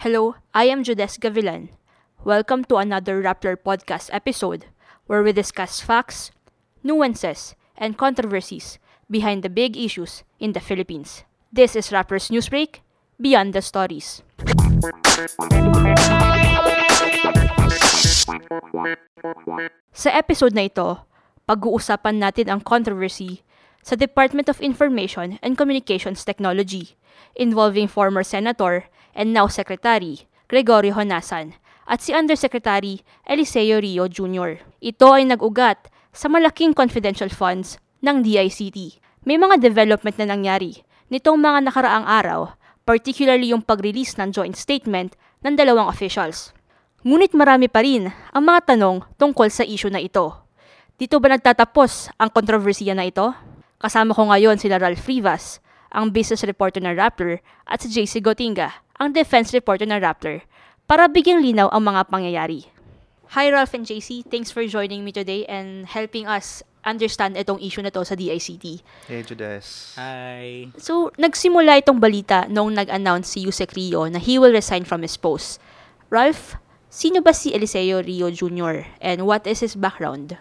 Hello, I am Judes Gavilan. Welcome to another Rappler podcast episode where we discuss facts, nuances, and controversies behind the big issues in the Philippines. This is Rappler's Newsbreak, Beyond the Stories. Sa episode na ito, pag-uusapan natin ang controversy sa Department of Information and Communications Technology involving former Senator and now Secretary Gregorio Honasan at si Undersecretary Eliseo Rio Jr. Ito ay nag-ugat sa malaking confidential funds ng DICT. May mga development na nangyari nitong mga nakaraang araw, particularly yung pag-release ng joint statement ng dalawang officials. Ngunit marami pa rin ang mga tanong tungkol sa issue na ito. Dito ba nagtatapos ang kontrobersiya na ito? Kasama ko ngayon sila Ralph Rivas, ang business reporter ng Rappler, at si JC Gotinga, ang defense reporter ng Rappler, para bigyang linaw ang mga pangyayari. Hi Ralph and JC, thanks for joining me today and helping us understand itong issue na to sa DICT. Hey, Judes. Hi. So, nagsimula itong balita noong nag-announce si Yusek Rio na he will resign from his post. Ralph, sino ba si Eliseo Rio Jr. and what is his background?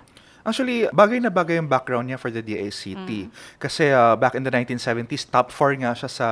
Actually, bagay na bagay yung background niya for the DACT. Kasi uh, back in the 1970s, top 4 nga siya sa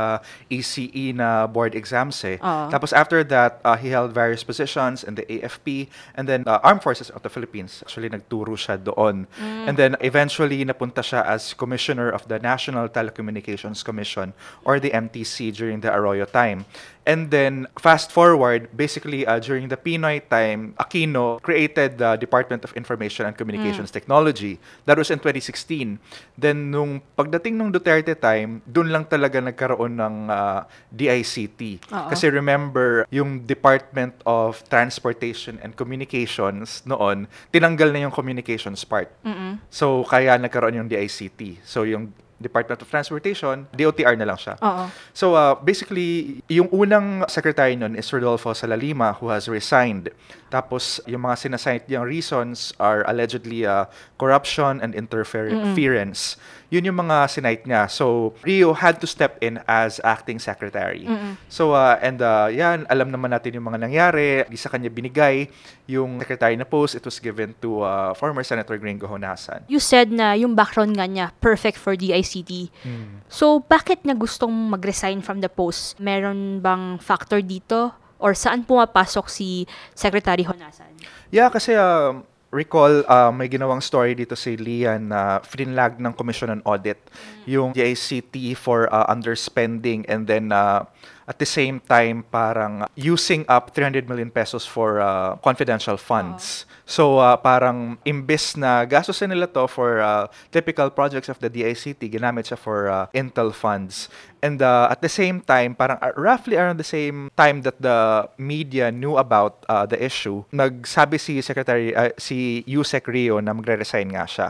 ACE na board exams eh. Oo. Tapos after that, uh, he held various positions in the AFP and then uh, Armed Forces of the Philippines. Actually, nagturo siya doon. And then eventually, napunta siya as Commissioner of the National Telecommunications Commission or the MTC during the Arroyo time. And then, fast forward, basically, uh, during the Pinoy time, Aquino created the Department of Information and Communications Technology. That was in 2016. Then, nung pagdating nung Duterte time, dun lang talaga nagkaroon ng uh, DICT. Oo. Kasi remember, yung Department of Transportation and Communications noon, tinanggal na yung communications part. So, kaya nagkaroon yung DICT. So, yung Department of Transportation, DOTR na lang siya. Oo. So uh, basically, yung unang secretary nun is Rodolfo Salalima who has resigned. Tapos yung mga sinasite niyang reasons are allegedly uh, corruption and interference. Yun yung mga sinite niya. So Rio had to step in as acting secretary. So uh, and uh, yan, alam naman natin yung mga nangyari. Di sa kanya binigay yung secretary na post. It was given to uh, former Senator Gringo Honasan. You said na yung background nga niya, perfect for DICT. So, bakit niya gustong mag-resign from the post? Meron bang factor dito? Or saan pumapasok si Secretary Honasan? Yeah, kasi um, recall uh, may ginawang story dito si Lian na frinlag ng Commission on Audit. Yung DICT for uh, underspending and then uh, at the same time parang using up 300 million pesos for uh, confidential funds. So uh, parang imbes na gastusin nila to for uh, typical projects of the DICT, ginamit siya for uh, Intel funds. And uh, at the same time, parang uh, roughly around the same time that the media knew about uh, the issue, nagsabi si Secretary uh, si Yusek Rio na magre-resign nga siya.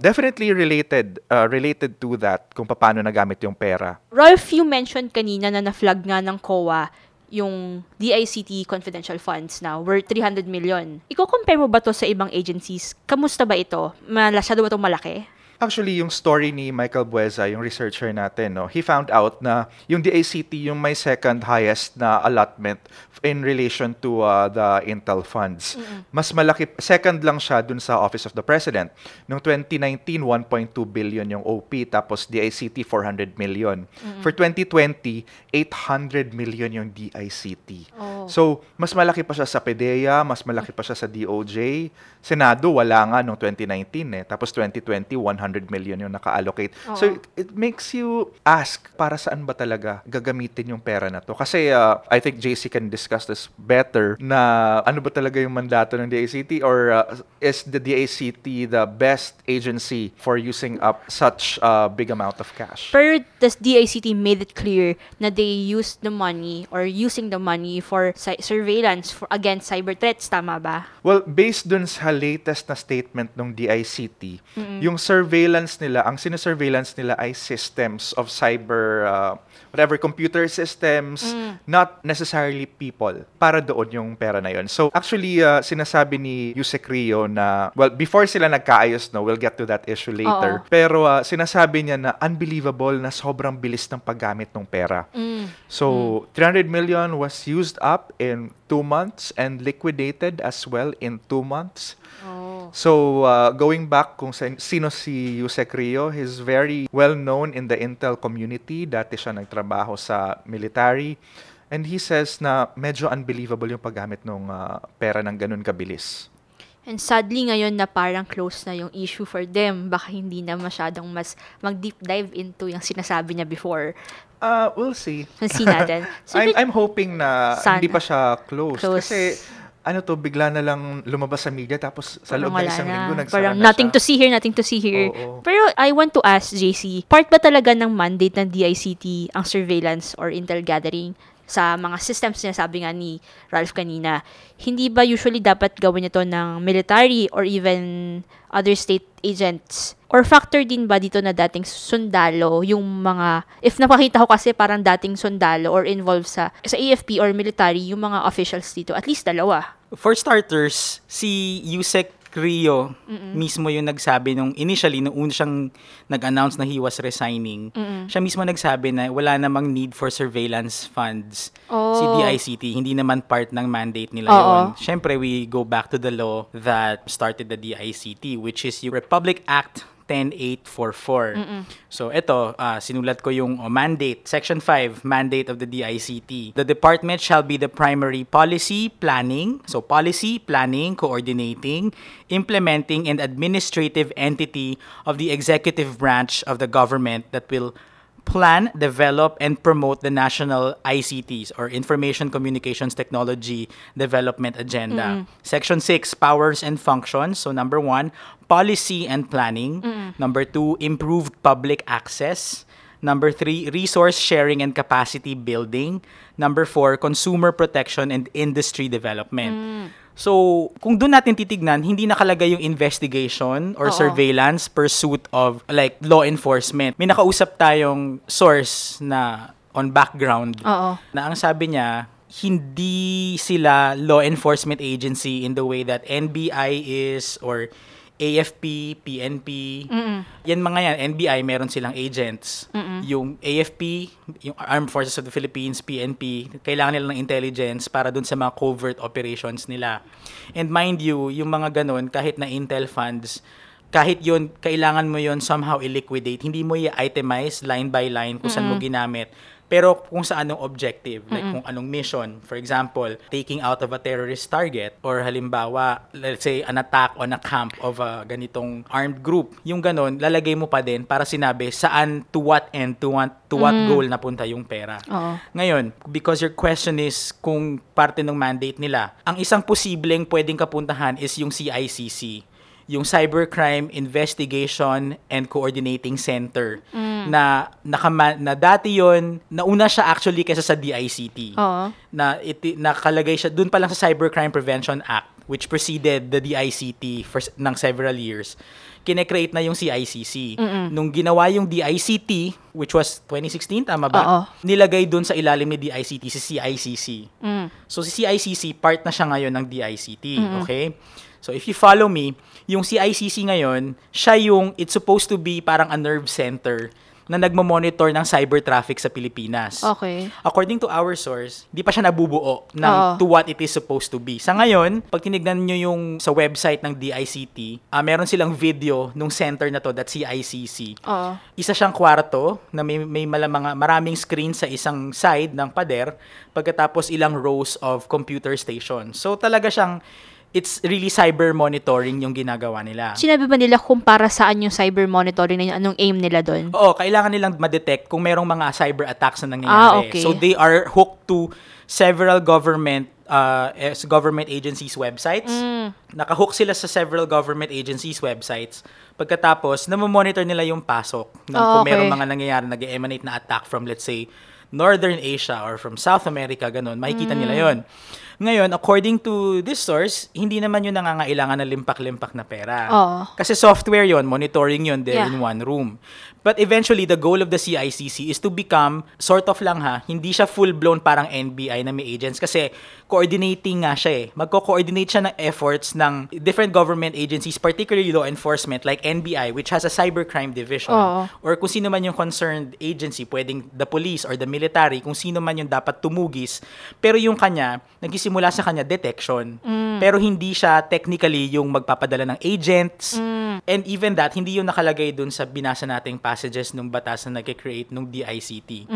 Definitely related uh, related to that kung paano nagamit yung pera. Rolf, you mentioned kanina na na-flag nga ng COA yung DICT confidential funds na worth 300 million. Iko-compare mo ba to sa ibang agencies? Kamusta ba ito? Masyado ba itong malaki? Actually, yung story ni Michael Bueza, yung researcher natin, no, he found out na yung DACT yung may second highest na allotment in relation to uh, the Intel funds. Mas malaki, second lang siya dun sa Office of the President. Noong 2019, 1.2 billion yung OP, tapos DICT 400 million. For 2020, 800 million yung DICT. Oh. So, mas malaki pa siya sa PDEA, mas malaki pa siya sa DOJ. Senado, wala nga noong 2019 eh. Tapos 2020, 100 million yung naka-allocate. So, it, it makes you ask, para saan ba talaga gagamitin yung pera na to? Kasi uh, I think JC can discuss this better na ano ba talaga yung mandato ng DACT or uh, is the DACT the best agency for using up such a big amount of cash? Pero the DICT made it clear na they used the money or using the money for si- surveillance for against cyber threats, tama ba? Well, based dun sa latest na statement ng DICT, yung survey surveillance nila, ang sinesurveillance nila ay systems of cyber, uh, whatever, computer systems, not necessarily people, para doon yung pera na yun. So, actually, uh, sinasabi ni Yusek Rio na, well, before sila nagkaayos, no, we'll get to that issue later, Oo. pero uh, sinasabi niya na unbelievable na sobrang bilis ng paggamit ng pera. Mm. So, 300 million was used up in two months and liquidated as well in two months. Oh. So, uh, going back kung sa, sino si Yusek Rio, he's very well known in the Intel community. Dati siya nagtrabaho sa military. And he says na medyo unbelievable yung paggamit ng pera ng ganun kabilis. And sadly ngayon na parang close na yung issue for them, baka hindi na masyadong mas mag-deep dive into yung sinasabi niya before. Uh, we'll see. See natin. So, I'm, I'm hoping na Sana. hindi pa siya close. Close. Kasi ano to, bigla na lang lumabas sa media tapos sa loob Parang ng wala isang na. linggo nagsara Parang na nothing siya. to see here, nothing to see here. Oo. Pero I want to ask, JC, part ba talaga ng mandate ng DICT ang surveillance or intel gathering sa mga systems na sabi nga ni Ralph kanina? Hindi ba usually dapat gawin ito ng military or even other state agents? Or factor din ba dito na dating sundalo yung mga, if napakita ko kasi parang dating sundalo or involved sa, sa AFP or military, yung mga officials dito, at least dalawa. For starters, si Yusek Rio mismo yung nagsabi nung initially nung una siyang nag-announce na he was resigning. Siya mismo nagsabi na wala namang need for surveillance funds Oh. si DICT, hindi naman part ng mandate nila Oo. yun. Syempre we go back to the law that started the DICT which is yung Republic Act 10844. So ito, ah, sinulat ko yung oh, mandate, Section 5, mandate of the DICT. The department shall be the primary policy, planning, so policy, planning, coordinating, implementing, and administrative entity of the executive branch of the government that will plan, develop, and promote the national ICTs or Information Communications Technology Development Agenda. Section 6, powers and functions. So, number one, policy and planning. Number two, improved public access. Number three, resource sharing and capacity building. Number four, consumer protection and industry development. So, kung doon natin titignan, hindi nakalagay yung investigation or Oo. surveillance pursuit of like law enforcement. May nakausap tayong source na on background Oo. na ang sabi niya, hindi sila law enforcement agency in the way that NBI is or AFP, PNP. Yan mga yan, NBI, meron silang agents. Yung AFP, yung Armed Forces of the Philippines, PNP, kailangan nila ng intelligence para dun sa mga covert operations nila. And mind you, yung mga ganun, kahit na intel funds, kahit yun, kailangan mo yun somehow i-liquidate. Hindi mo i-itemize line by line kung saan mo ginamit. Pero kung sa anong objective, like kung anong mission. For example, taking out of a terrorist target or halimbawa, let's say, an attack on a camp of a ganitong armed group. Yung ganon, lalagay mo pa din para sinabi saan, to what end, to what, to what goal napunta yung pera. Oo. Ngayon, because your question is kung parte ng mandate nila, ang isang posibleng pwedeng kapuntahan is yung CICC, yung Cybercrime Investigation and Coordinating Center na nakama, na dati yon nauna siya actually kaysa sa DICT Oo. na iti, nakalagay siya dun pa lang sa Cybercrime Prevention Act which preceded the DICT for ng several years kine-create na yung CICC. Nung ginawa yung DICT, which was 2016, tama ba? Oo. Nilagay dun sa ilalim ni DICT si CICC. Mm. So si CICC, part na siya ngayon ng DICT, okay? So if you follow me, yung CICC ngayon, siya yung, it's supposed to be parang a nerve center na nagmo-monitor ng cyber traffic sa Pilipinas. Okay. According to our source, di pa siya nabubuo ng Oo. to what it is supposed to be. Sa ngayon, pag tinignan nyo yung sa website ng DICT, ah meron silang video nung center na to, that CICC. Oo. Isa siyang kwarto na may, may malamang, maraming screen sa isang side ng pader, pagkatapos ilang rows of computer station. So talaga siyang, it's really cyber monitoring yung ginagawa nila. Sinabi ba nila kung para saan yung cyber monitoring na yun? Anong aim nila doon? Oo, kailangan nilang ma-detect kung merong mga cyber attacks na nangyayari. Ah, okay. So they are hooked to several government uh, es- government agencies websites. Mm. Nakahook sila sa several government agencies websites. Pagkatapos, namomonitor nila yung pasok ng Ah, kung merong okay. mga nangyayari nag-emanate na attack from let's say Northern Asia or from South America, ganun. Makikita nila Mm. yon. Ngayon, according to this source, hindi naman yun nangangailangan ng limpak-limpak na pera. Oo. Kasi software yon monitoring yon there Yeah. in one room. But eventually, the goal of the CICC is to become, sort of lang ha, hindi siya full-blown parang NBI na may agents kasi coordinating nga siya eh. Magko-coordinate siya ng efforts ng different government agencies, particularly law enforcement like NBI which has a cybercrime division. Oo. Or kung sino man yung concerned agency, pwedeng the police or the military, kung sino man yung dapat tumugis. Pero yung kanya, nagsisimula sa kanya detection. Pero hindi siya technically yung magpapadala ng agents. And even that, hindi yung nakalagay dun sa binasa nating passages nung batas na nag-create nung DICT.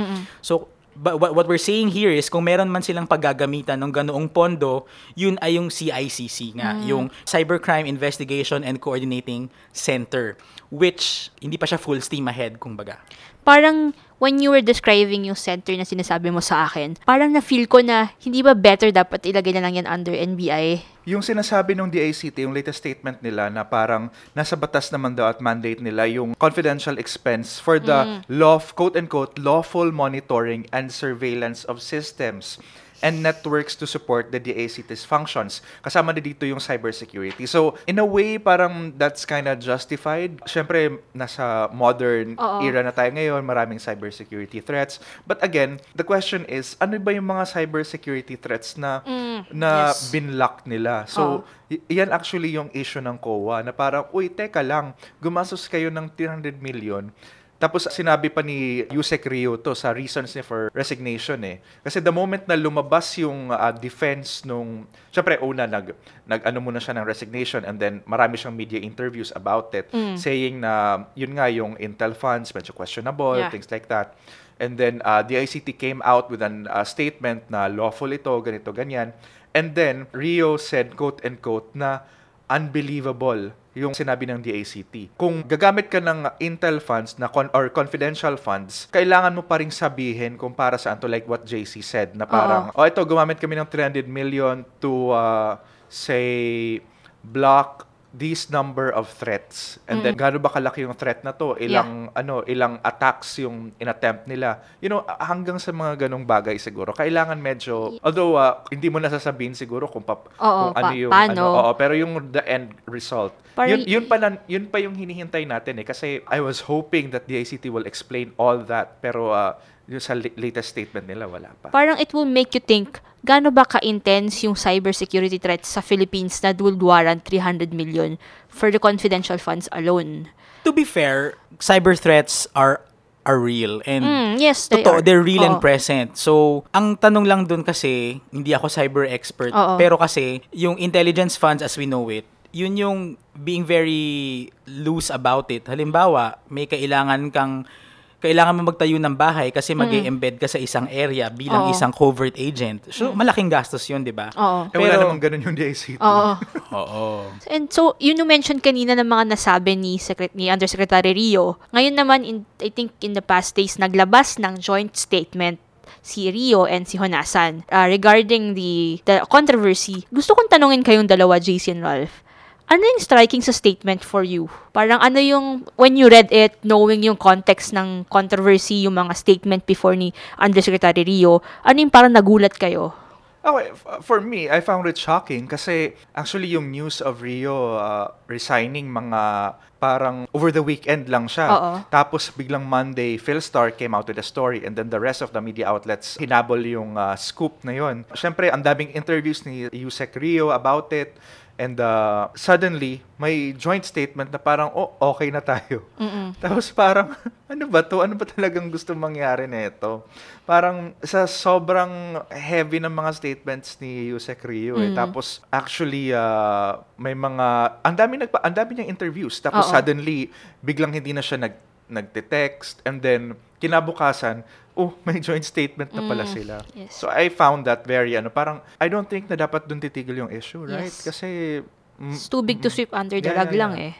So, but what, what we're saying here is kung meron man silang paggagamitan ng ganoong pondo, yun ay yung CICC nga, yung Cybercrime Investigation and Coordinating Center, which hindi pa siya full steam ahead, kumbaga. Parang when you were describing yung center na sinasabi mo sa akin, parang na-feel ko na hindi ba better dapat ilagay na lang yan under NBI? Yung sinasabi ng DICT, yung latest statement nila na parang nasa batas naman daw at mandate nila yung confidential expense for the law, quote-unquote, lawful monitoring and surveillance of systems and networks to support the DICT's functions. Kasama na dito yung cybersecurity. So, in a way, parang that's kind of justified. Siyempre, nasa modern Oo. era na tayo ngayon, maraming cybersecurity threats. But again, the question is, ano ba yung mga cybersecurity threats na na yes. binlock nila. So, y- yan actually yung issue ng COA na parang, uy, teka lang, gumastos kayo ng 300 million. Tapos sinabi pa ni Yusek Rio to sa reasons niya for resignation eh. Kasi the moment na lumabas yung uh, defense nung, syempre una nag, nag ano muna siya ng resignation and then marami siyang media interviews about it saying na yun nga yung Intel funds medyo questionable, Yeah. things like that. And then uh, the ICT came out with an uh, statement na lawful ito, ganito, ganyan. And then Rio said, quote and quote, na unbelievable yung sinabi ng DACT. Kung gagamit ka ng Intel funds na con- or confidential funds, kailangan mo pa rin sabihin kung para saan to like what JC said na parang, oh ito, gumamit kami ng 300 million to uh, say block these number of threats. And then gaano ba kalaki yung threat na to? Ilang ano, ilang attacks yung inattempt nila. You know, hanggang sa mga ganong bagay siguro. Kailangan medyo although uh, hindi mo nasasabihin siguro kung pa, Oo, kung ano pa- yung paano? ano, oo, pero yung the end result. Parang- yun, yun pa na- yun pa yung hinihintay natin eh kasi I was hoping that the ICT will explain all that pero uh, yung sa latest statement nila wala pa. Parang it will make you think, gaano ba ka-intense yung cybersecurity threats sa Philippines na would warrant 300 million for the confidential funds alone? To be fair, cyber threats are are real and Mm, yes, they totoo, are. they're real and Oo. present. So, ang tanong lang dun kasi, hindi ako cyber expert, Oo. pero kasi yung intelligence funds as we know it, yun yung being very loose about it. Halimbawa, may kailangan kang kailangan mo magtayo ng bahay kasi mag embed ka sa isang area bilang. Oo. isang covert agent. So, malaking gastos yun, di ba? Oo. Eh, wala Pero- namang ganun yung DICT. Oo. Oo. And so, yun yung mention kanina ng mga nasabi ni, Secret ni Undersecretary Rio. Ngayon naman, in, I think in the past days, naglabas ng joint statement si Rio and si Honasan uh, regarding the, the controversy. Gusto kong tanungin kayong dalawa, JC and Ralph. Ano yung striking sa statement for you? Parang ano yung, when you read it, knowing yung context ng controversy, yung mga statement before ni Undersecretary Rio, ano yung parang nagulat kayo? Okay, f- for me, I found it shocking kasi actually yung news of Rio uh, resigning mga parang over the weekend lang siya. Oo. Tapos biglang Monday, Philstar came out with a story and then the rest of the media outlets hinabol yung uh, scoop na yon. Siyempre, ang daming interviews ni Yusek Rio about it. And uh, suddenly, may joint statement na parang, oh, okay na tayo. Tapos parang, ano ba to? Ano ba talagang gusto mangyari na ito? Parang sa sobrang heavy ng mga statements ni Yusek Rio eh. Tapos actually, uh, may mga, ang dami, nagpa, ang dami niyang interviews. Tapos Oo. suddenly, biglang hindi na siya nag, nagte-text. And then, kinabukasan, oh, may joint statement na pala sila. yes. So I found that very, ano, parang, I don't think na dapat dun titigil yung issue, right? Yes. Kasi, mm, It's too big to sweep under the Yeah, rug yeah, lang yeah. eh.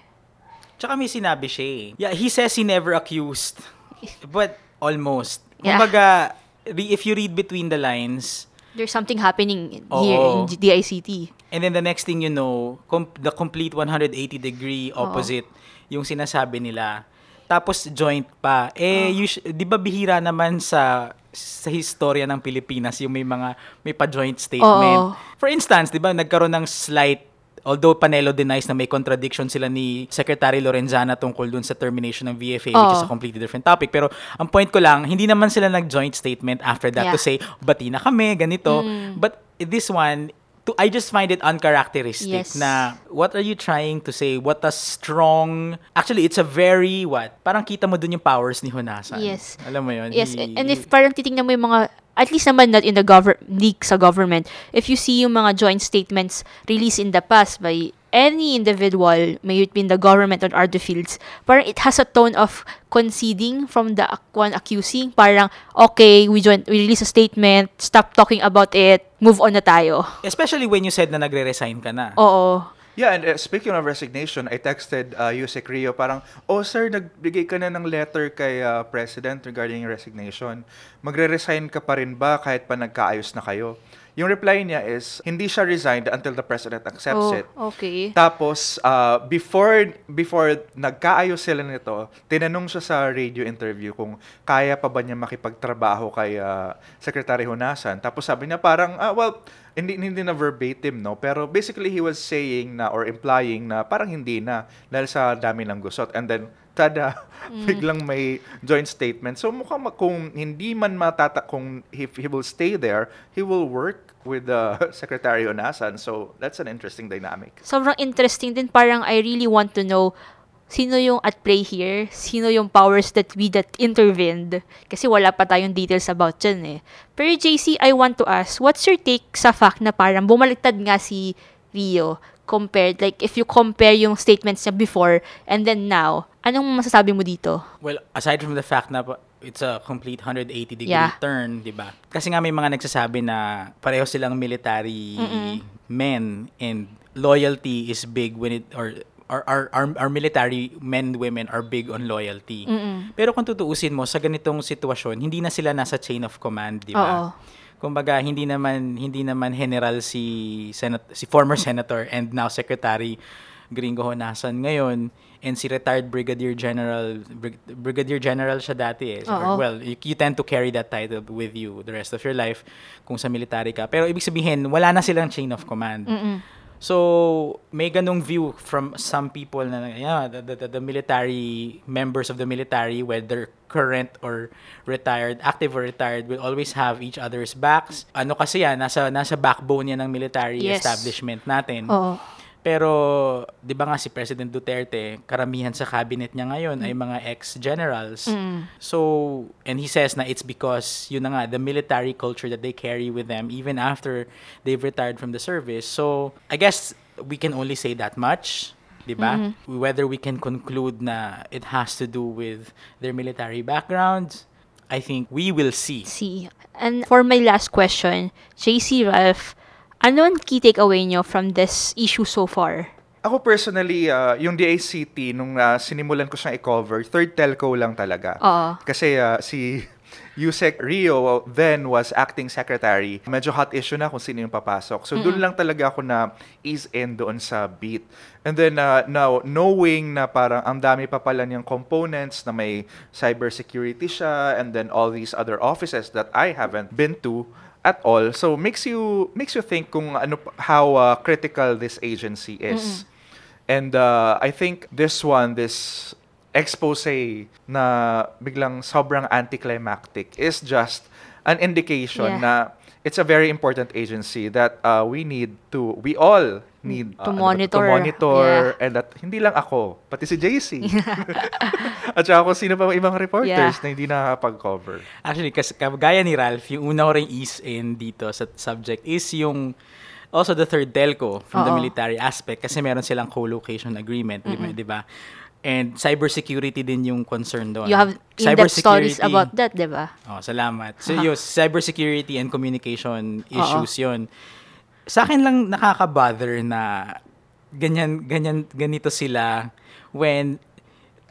Tsaka may sinabi siya eh. Yeah, he says he never accused. But almost. Yeah. Kumbaga, if you read between the lines, There's something happening here Oo. in DICT. and then the next thing you know, com- the complete 180 degree opposite yung sinasabi nila. Tapos joint pa. Eh, usu- di ba bihira naman sa sa historia ng Pilipinas yung may mga may pa-joint statement. Oo. For instance, 'di ba, nagkaroon ng slight although Panelo denies na may contradiction sila ni Secretary Lorenzana tungkol dun sa termination ng VFA which is a completely different topic. Pero ang point ko lang, hindi naman sila nag-joint statement after that to Yeah. say, bati na kami, ganito. But this one, to, I just find it uncharacteristic Yes. na what are you trying to say? What a strong... Actually, it's a very, what? Parang kita mo dun yung powers ni Hunasan. Yes. Alam mo yun? Yes, He- and if parang titingnan mo yung mga at least naman not in the govern leak sa government. If you see yung mga joint statements released in the past by any individual, may it be in the government or other fields, parang it has a tone of conceding from the one accusing. Parang, okay, we, join, we release a statement, stop talking about it, move on na tayo. Especially when you said na nagre-resign ka na. Oo. Yeah, and uh, speaking of resignation, I texted uh, Yusek Rio parang, oh sir, nagbigay ka na ng letter kay uh, President regarding resignation. Magre-resign ka pa rin ba kahit pa nagkaayos na kayo? Yung reply niya is, hindi siya resigned until the President accepts Oh, it. okay. Tapos, uh, before before nagkaayos sila nito, tinanong siya sa radio interview kung kaya pa ba niya makipagtrabaho kay uh, Secretary Hunasan. Tapos sabi niya parang, ah, well, hindi, hindi na verbatim, no? Pero basically, he was saying na or implying na parang hindi na dahil sa dami ng gusot. And then, tada, biglang may joint statement. So mukhang kung hindi man matata kung if he will stay there, he will work with the Secretary Onasan. So that's an interesting dynamic. sobrang interesting din. Parang I really want to know sino yung at play here, sino yung powers that we that intervened. Kasi wala pa tayong details about dyan eh. Pero JC, I want to ask, what's your take sa fact na parang bumaliktad nga si Rio compared, like if you compare yung statements niya before and then now, anong masasabi mo dito? Well, aside from the fact na it's a complete 180 degree Yeah. turn, 'di ba? Kasi nga may mga nagsasabi na pareho silang military men and loyalty is big when it or our, our, our, our military men and women are big on loyalty. Pero kung tutuusin mo sa ganitong sitwasyon, hindi na sila nasa chain of command, 'di Oo. ba? Kumbaga hindi naman hindi naman general si Senat si former senator and now secretary Gringo Honasan ngayon and si retired brigadier general Brig- brigadier general siya dati eh. So, Oo. well, you, you tend to carry that title with you the rest of your life kung sa military ka. Pero ibig sabihin, wala na silang chain of command. So, may ganong view from some people na yeah, the, the, the military members of the military, whether current or retired, active or retired, will always have each other's backs. Ano kasi yan, nasa, nasa backbone yan ng military Yes. establishment natin. Oo. Pero, di ba nga si President Duterte, karamihan sa cabinet niya ngayon ay mga ex-generals. So, and he says na it's because, yun na nga, the military culture that they carry with them even after they've retired from the service. So, I guess we can only say that much. Di ba? Whether we can conclude na it has to do with their military backgrounds, I think we will see. See. And for my last question, JC Ralph, ano ang key takeaway nyo from this issue so far? Ako personally, uh, yung DACT, nung uh, sinimulan ko siyang i-cover, third telco lang talaga. Oo. Kasi uh, si Yusek Rio then was acting secretary. Medyo hot issue na kung sino yung papasok. So doon lang talaga ako na ease in doon sa beat. And then uh, now, knowing na parang ang dami pa pala niyang components na may cybersecurity siya and then all these other offices that I haven't been to at all. So makes you makes you think kung ano how uh, critical this agency is. And uh, I think this one, this expose na biglang sobrang anticlimactic is just an indication Yeah. na it's a very important agency that uh, we need to, we all need To uh, ano to- monitor. to monitor Yeah. and that hindi lang ako, pati si JC. At saka kung sino pa mga ibang reporters Yeah. na hindi nakakapag-cover. Actually, kasi kagaya ni Ralph, yung una ko rin ease in dito sa subject is yung also the third telco from the Oo. military aspect kasi meron silang co-location agreement, ba- di ba? And cybersecurity din yung concern doon. You have in-depth stories about that, di ba? Oh, salamat. So, yung cybersecurity and communication issues yun. Sa akin lang nakaka-bother na ganyan, ganyan, ganito sila when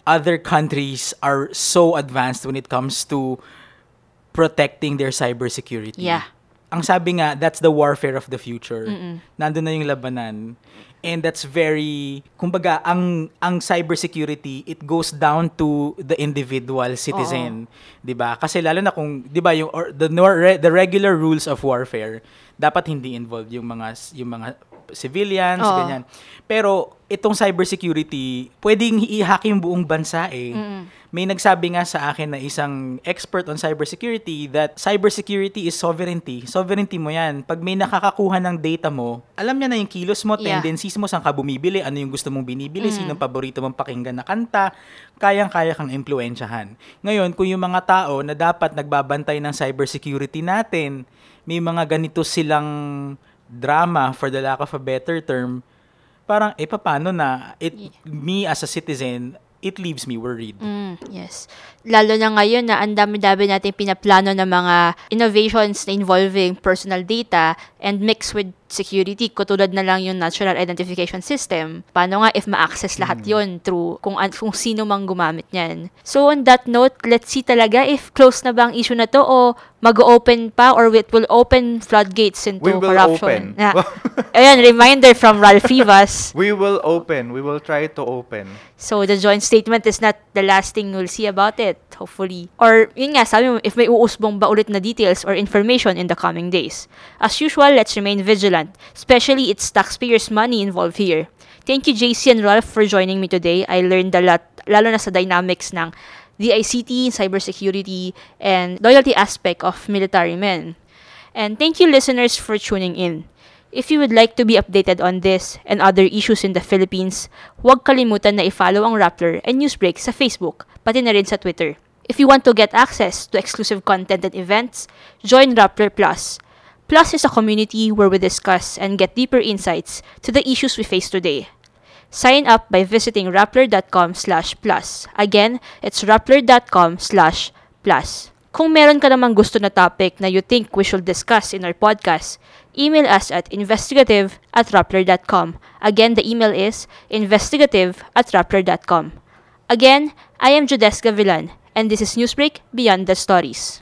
other countries are so advanced when it comes to protecting their cybersecurity. Yeah. Ang sabi nga, that's the warfare of the future. Nandun na yung labanan. And that's very, kumbaga, ang, ang cybersecurity, it goes down to the individual citizen. 'di ba Kasi lalo na kung, di ba, yung, or, the, the regular rules of warfare, dapat hindi involved yung mga, yung mga civilians, Oo. ganyan. Pero, itong cybersecurity, pwedeng i-hack yung buong bansa eh. May nagsabi nga sa akin na isang expert on cybersecurity that cybersecurity is sovereignty. Sovereignty mo yan. Pag may nakakakuha ng data mo, alam niya na yung kilos mo, Yeah. tendencies mo, saan ka bumibili, ano yung gusto mong binibili, sinong paborito mong pakinggan na kanta, kayang-kaya kang impluensyahan. Ngayon, kung yung mga tao na dapat nagbabantay ng cybersecurity natin, may mga ganito silang drama, for the lack of a better term, parang, eh, paano na, it, me as a citizen, it leaves me worried. Mm, yes. Lalo na ngayon na ang dami-dami natin pinaplano ng mga innovations na involving personal data and mixed with security, katulad na lang yung National Identification System. Paano nga if ma-access lahat yon through kung, an- kung sino mang gumamit niyan. So on that note, let's see talaga if close na ba ang issue na to o mag-open pa or it will open floodgates into We will corruption. open. Na, ayan, reminder from Ralph Vivas. We will open. We will try to open. So, the joint statement is not the last thing we'll see about it, hopefully. Or, yun nga, sabi mo, if may uusbong ba ulit na details or information in the coming days. As usual, let's remain vigilant, especially it's taxpayers' money involved here. Thank you, JC and Ralph, for joining me today. I learned a lot, lalo na sa dynamics ng DICT, cybersecurity, and loyalty aspect of military men. And thank you, listeners, for tuning in. If you would like to be updated on this and other issues in the Philippines, huwag kalimutan na i-follow ang Rappler and Newsbreak sa Facebook, pati na rin sa Twitter. If you want to get access to exclusive content and events, join Rappler Plus. Plus is a community where we discuss and get deeper insights to the issues we face today. Sign up by visiting rappler.com slash plus. Again, it's rappler.com slash plus. Kung meron ka namang gusto na topic na you think we should discuss in our podcast, email us at investigative at rappler.com. Again, the email is investigative at rappler.com. Again, I am Judeska Villan, and this is Newsbreak Beyond the Stories.